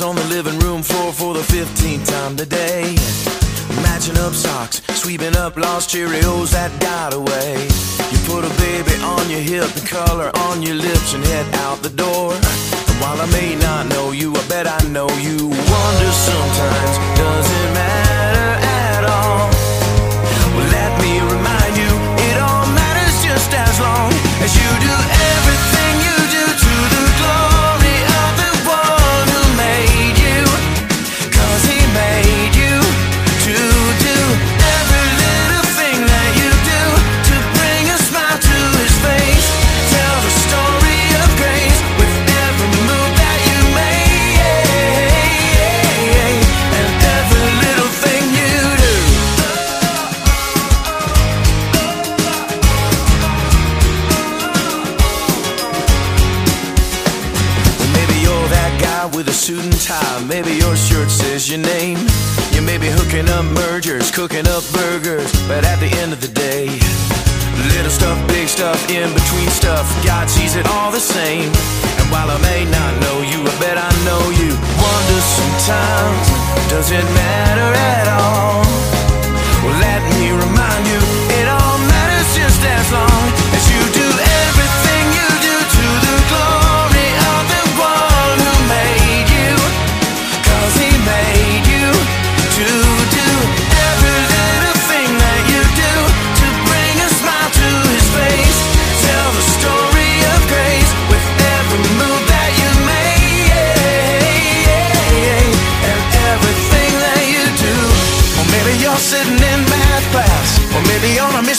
up on the living room floor for the 15th time today. Matching up socks, sweeping up lost Cheerios that got away. You put a baby on your hip, the color on your lips, and head out the door. And while I may not know you, I bet I know you. Wonder sometimes, does it matter at all? Well, let me remind you, it all matters just as long as you do cooking up burgers, but at the end of the day, little stuff, big stuff, in between stuff, God sees it all the same. And while I may not know you, I bet I know you. Wonder sometimes, does it matter at all? Well, let me remind you, it all matters just as long as you do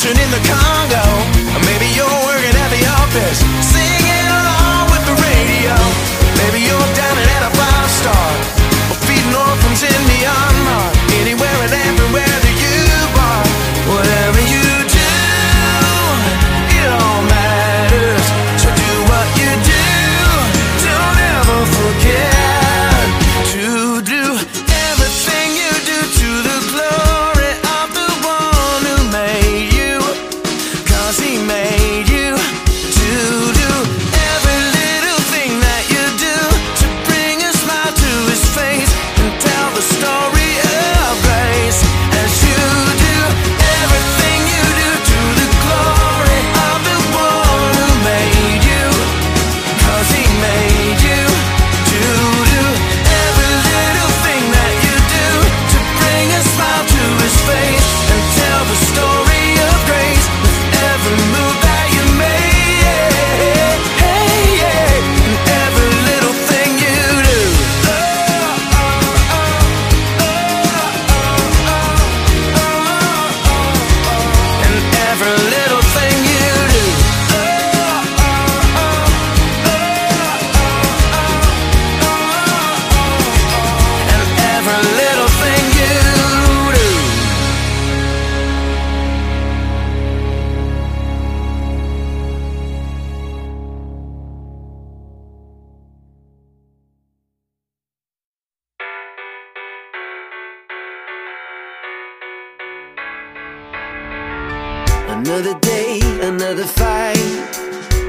in the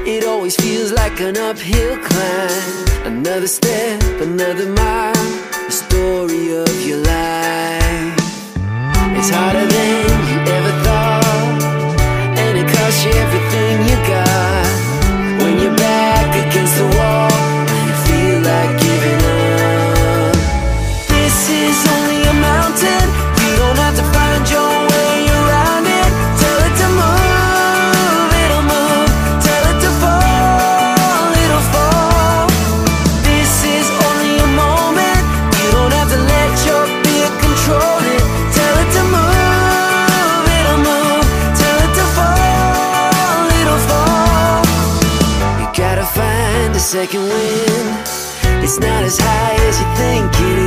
It always feels like an uphill climb. Another step, another mile. The story of your life. It's harder than you ever thought. And it costs you everything you got. When you're back against the wall. It's not as high as you think it is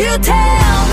You tell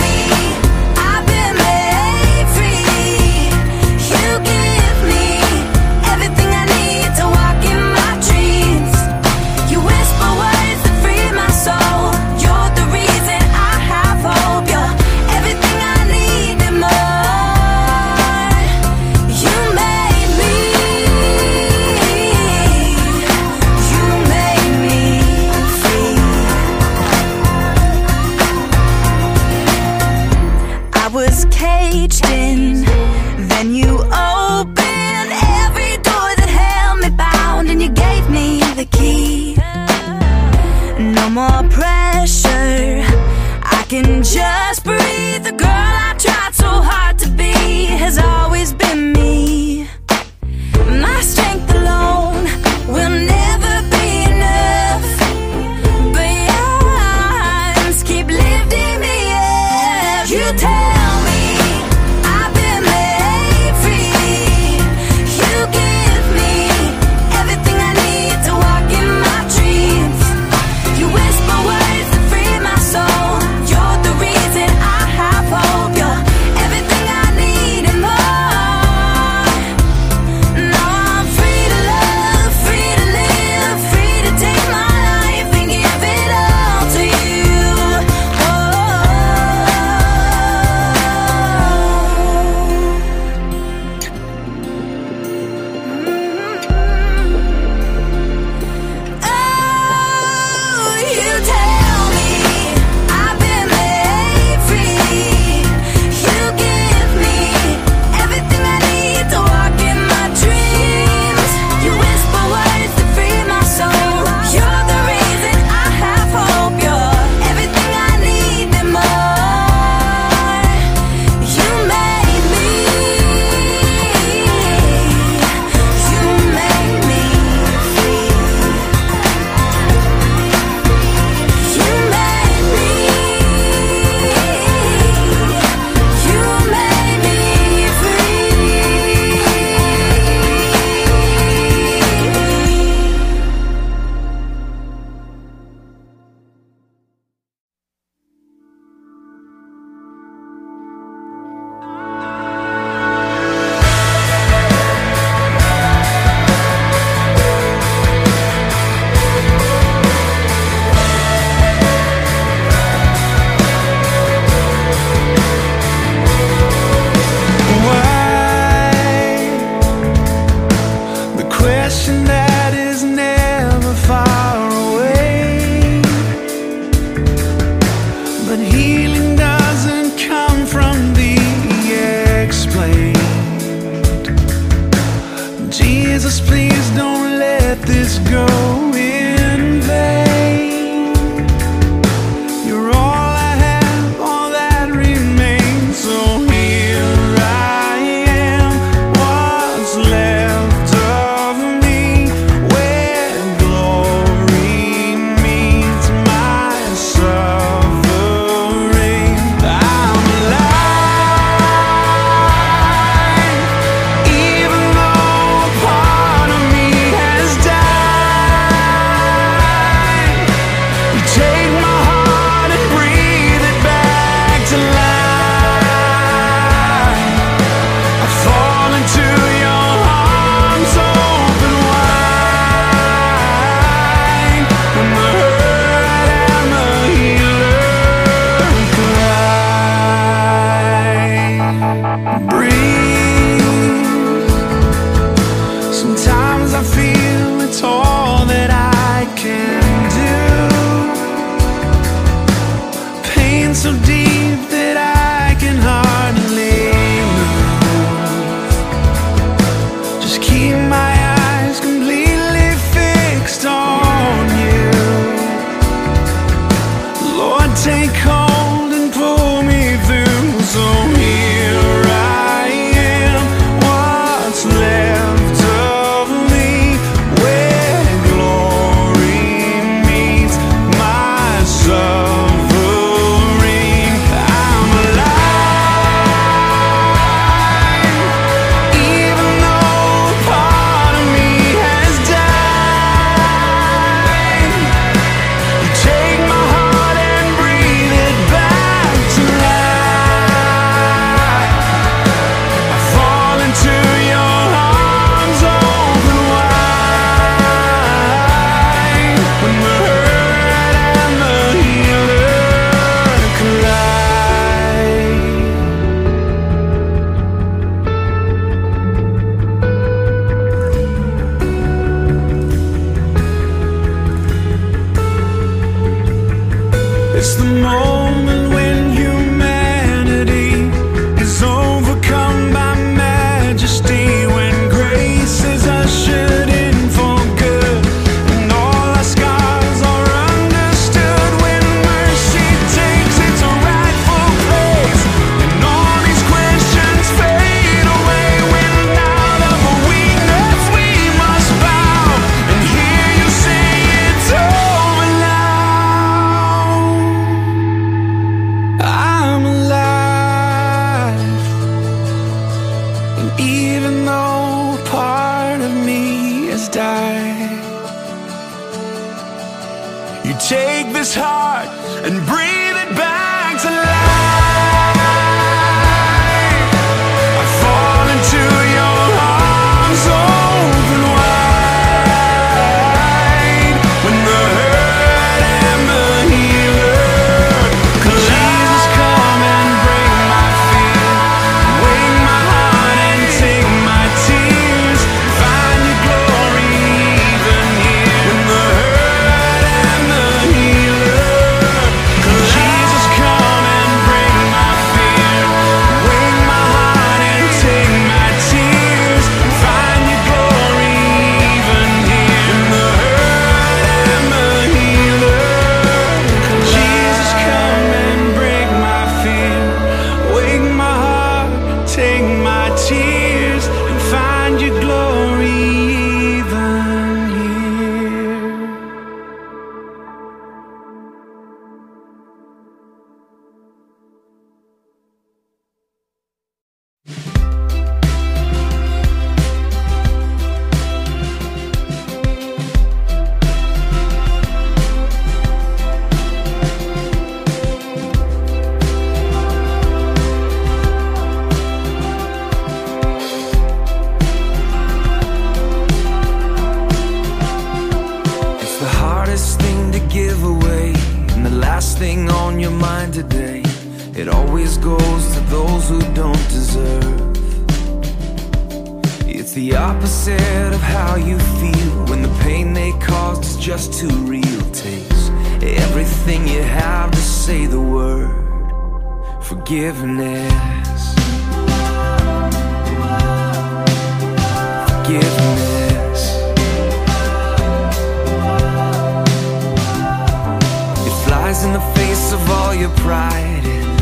Goes to those who don't deserve. It's the opposite of how you feel when the pain they caused is just too real. Takes everything you have to say the word forgiveness. Forgiveness. It flies in the face of all your pride.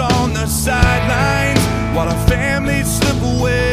on the sidelines while our families slip away.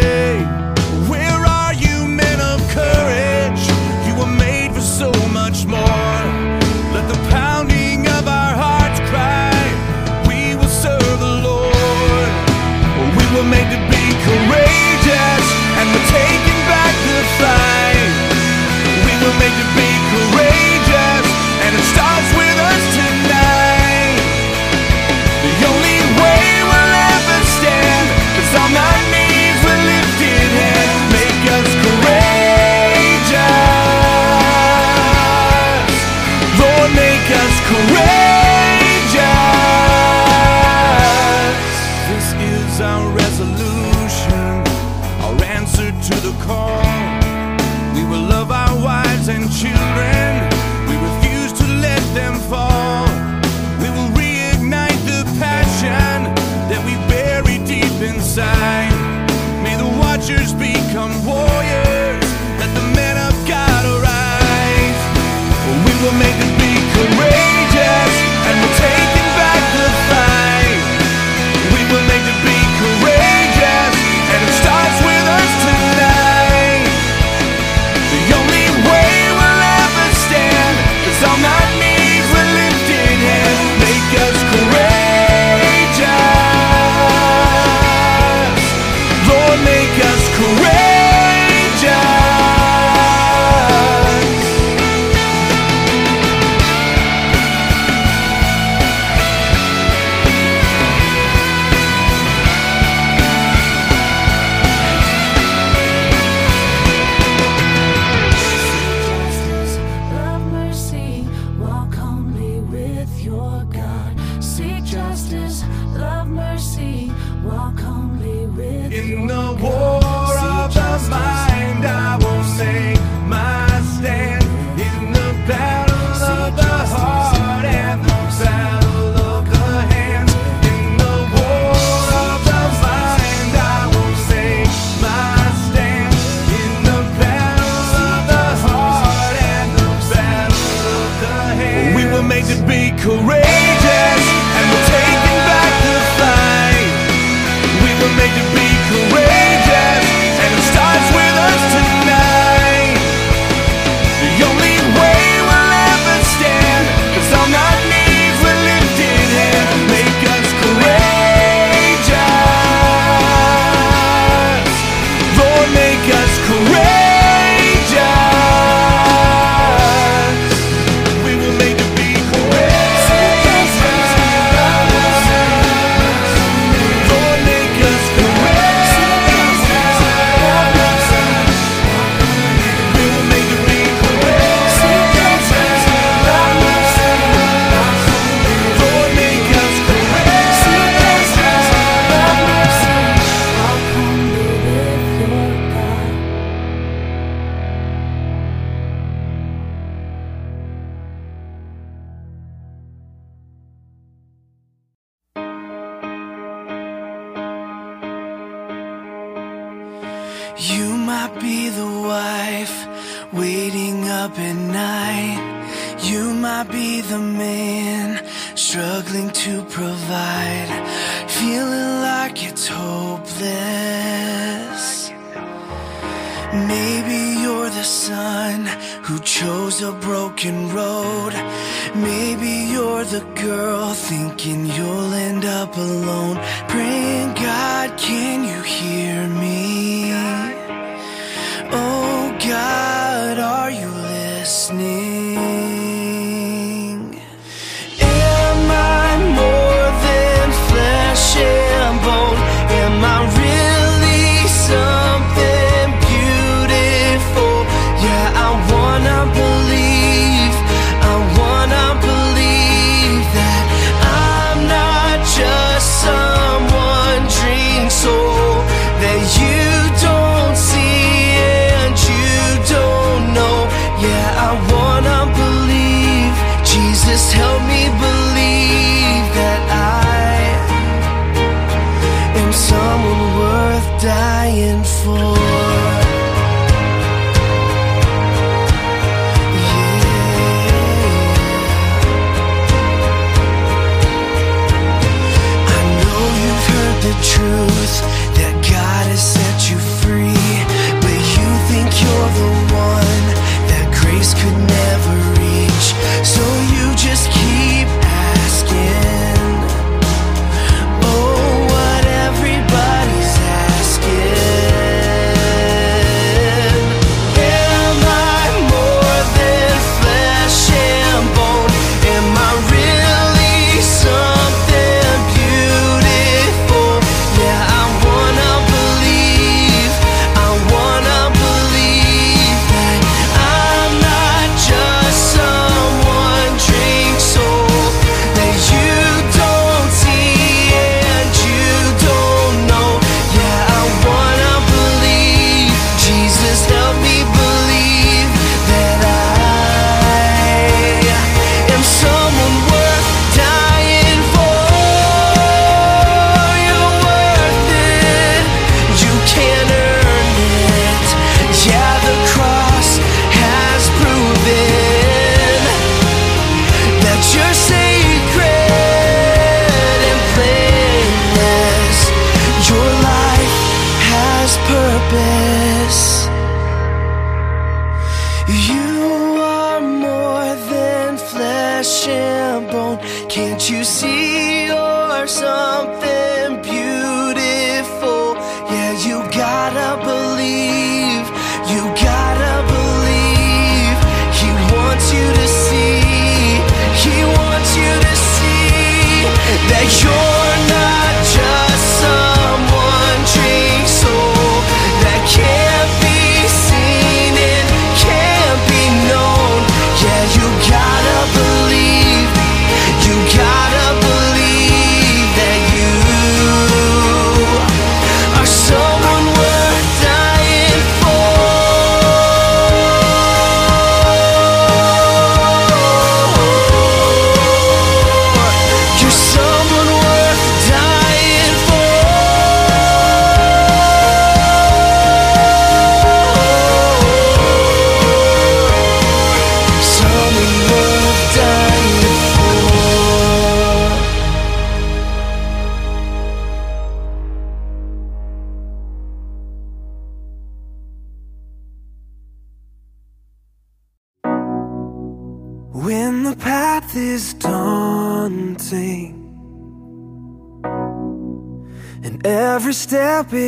Exhausting,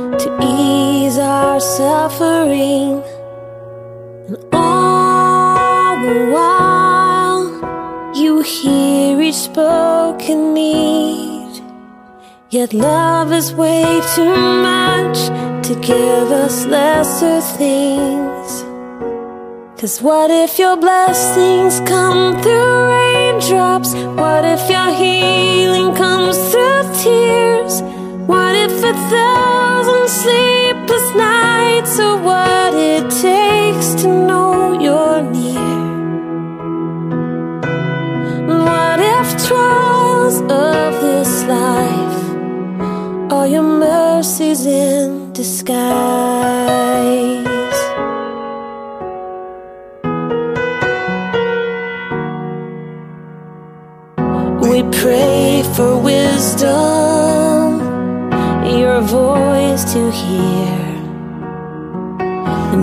suffering. And all the while, you hear each spoken need. Yet love is way too much to give us lesser things. Cause what if your blessings come through raindrops? What if your healing comes through tears? What if a thousand sleepless nights are what it takes to know you're near? What if trials of this life are your mercies in disguise? We pray for wisdom, your voice to hear.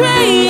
Friends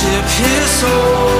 worship his soul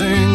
sing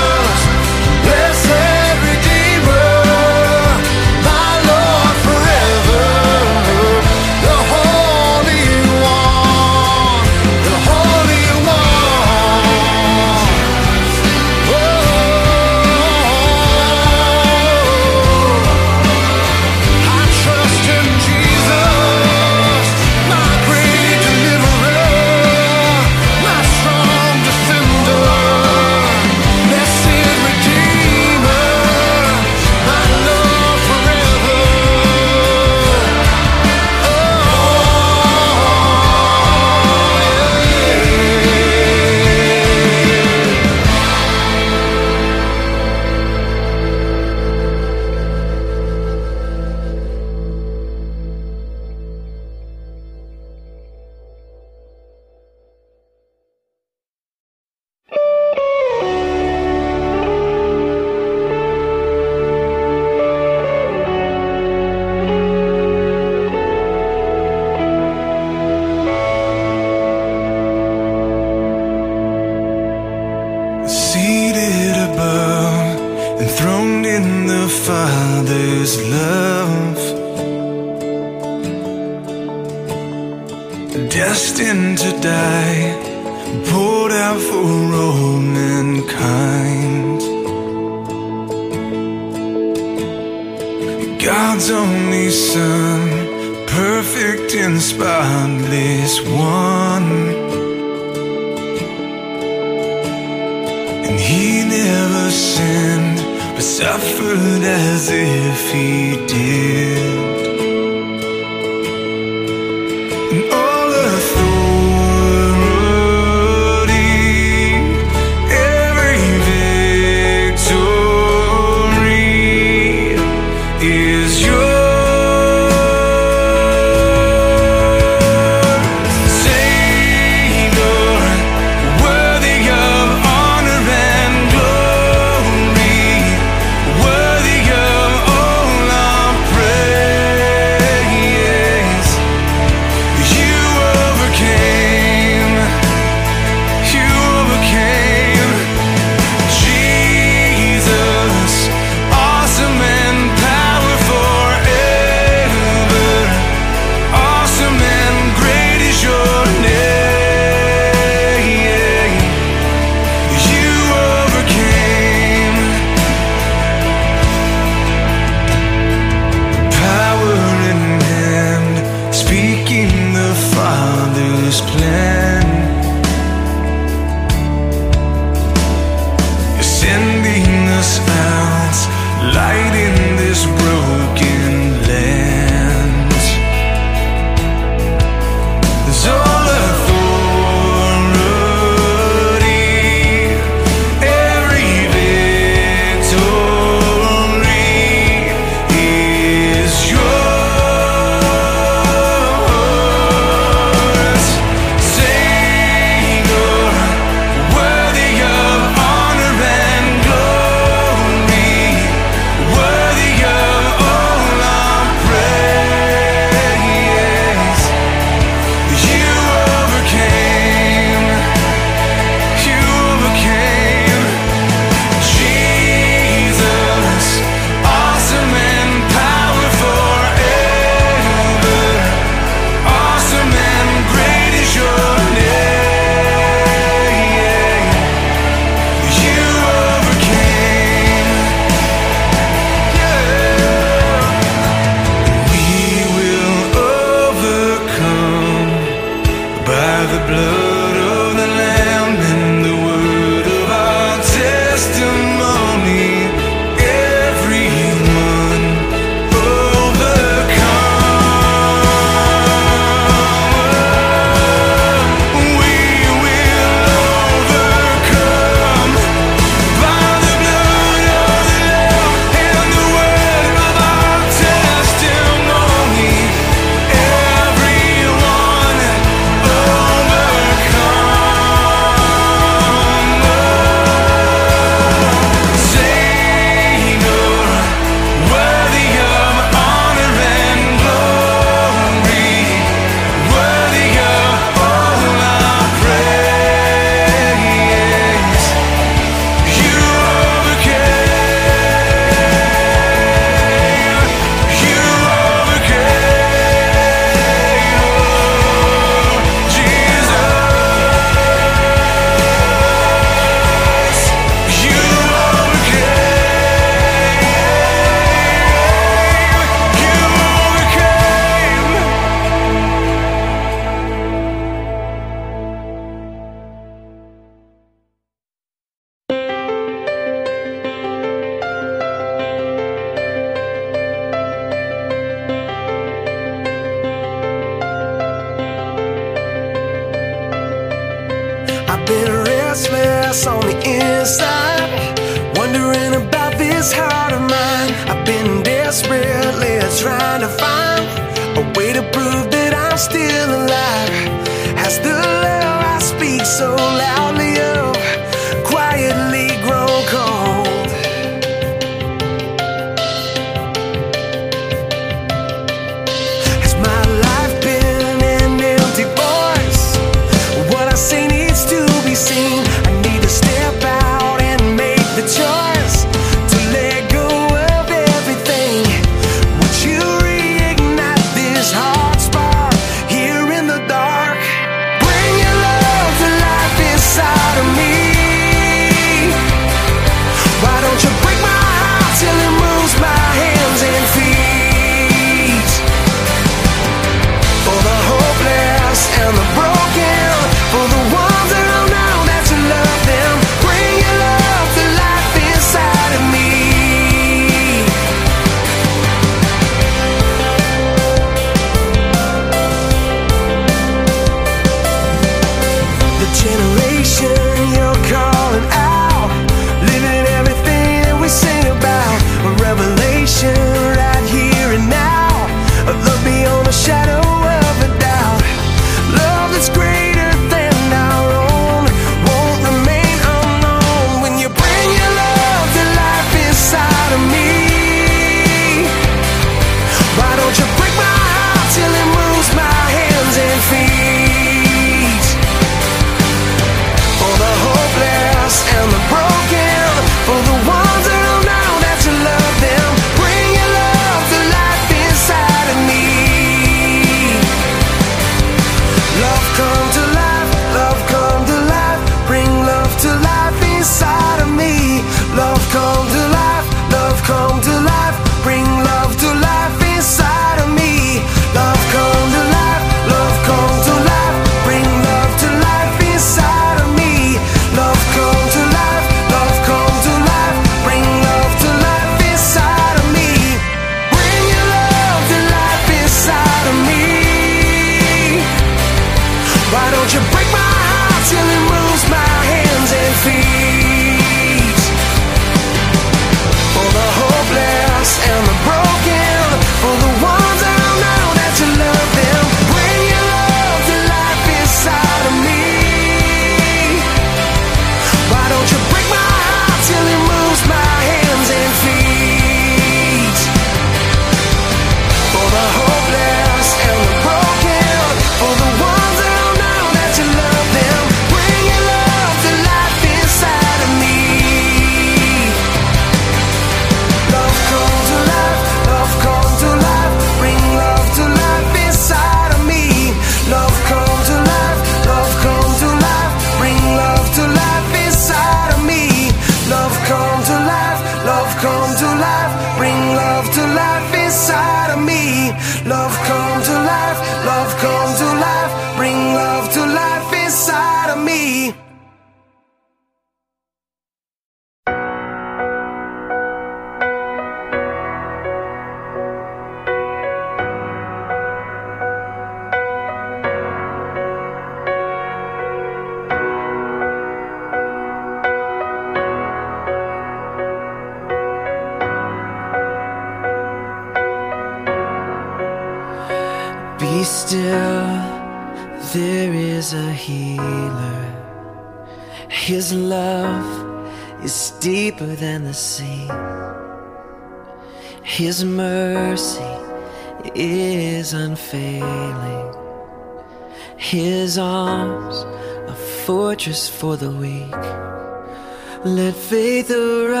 Let faith arise.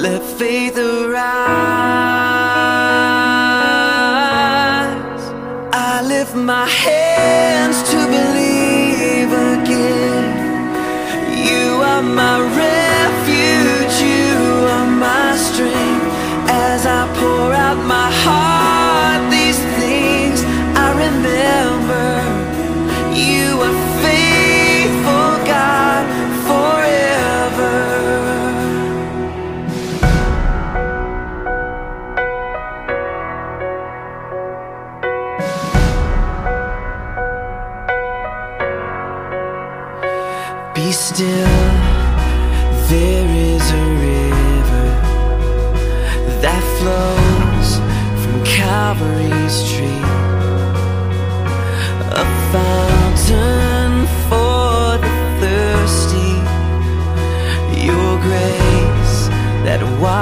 Let faith arise. I lift my head.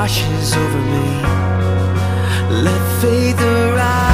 washes over me. Let faith arise.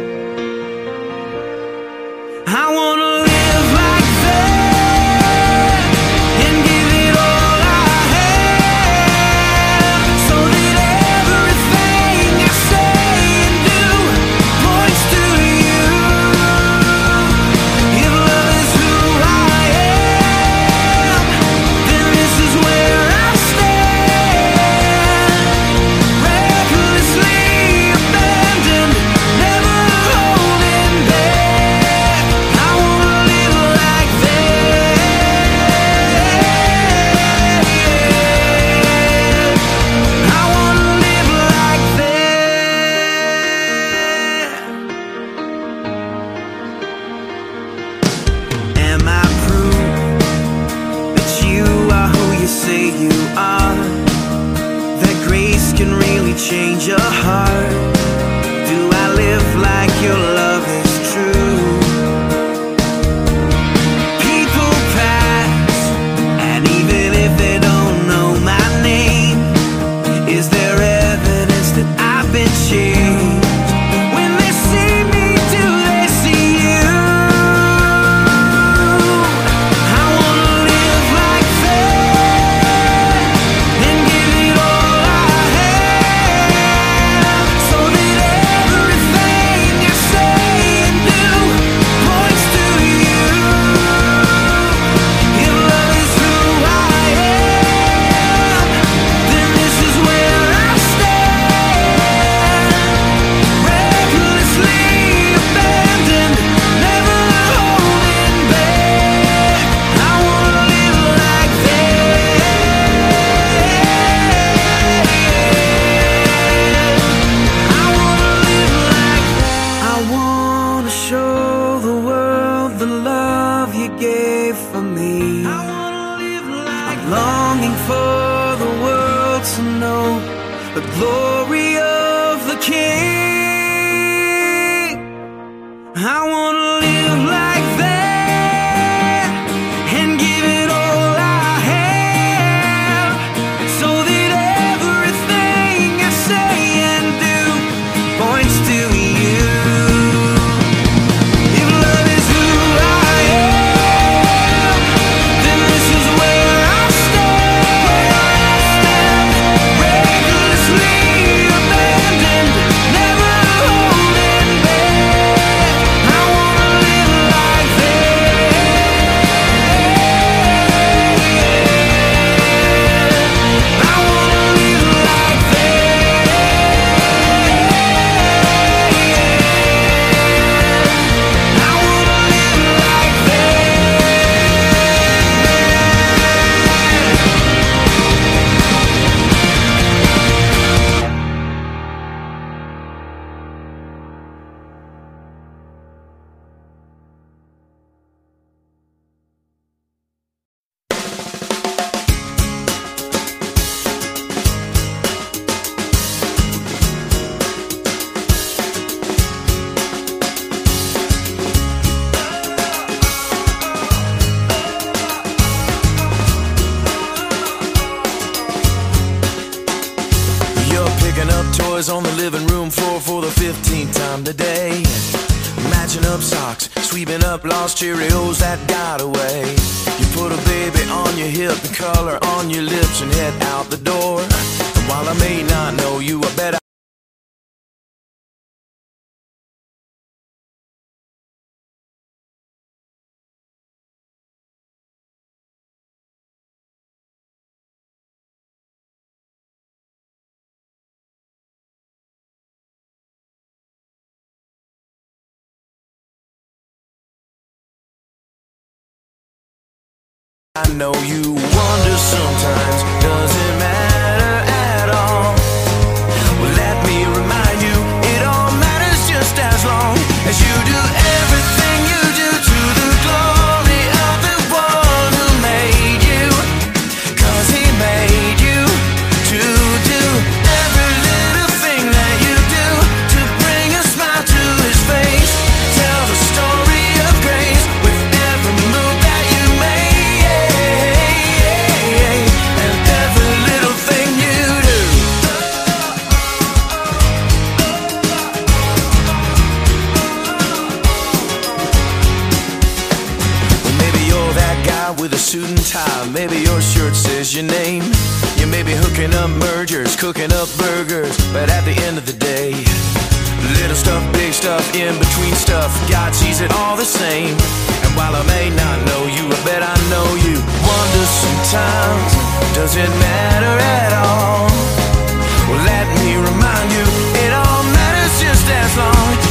I wanna. enough. God sees it all the same. And while I may not know you, I bet I know you. Wonder sometimes, does it matter at all? Well, let me remind you, it all matters just as long.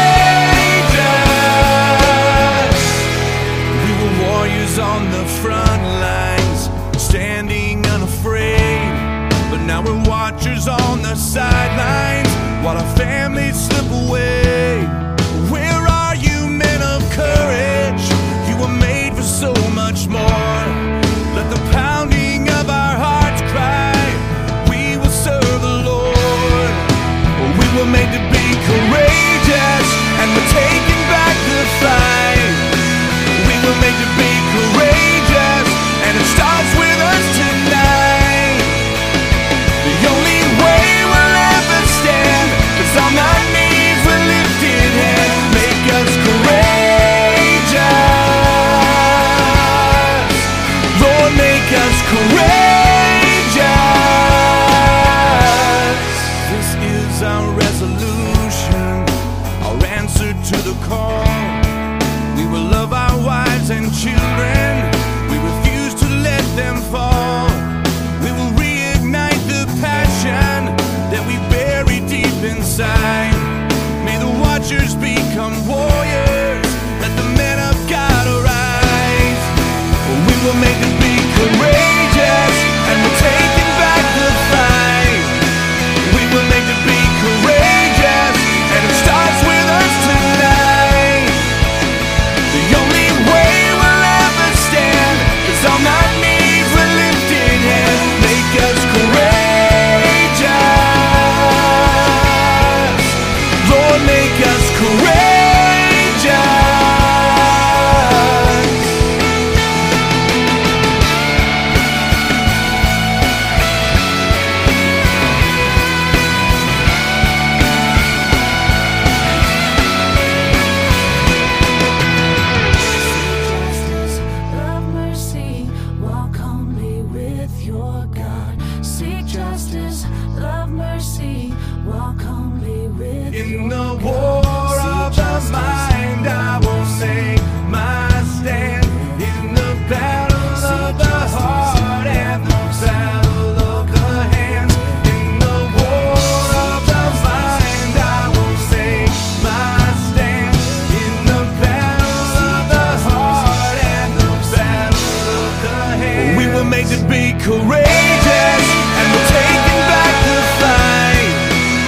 sidelines while our family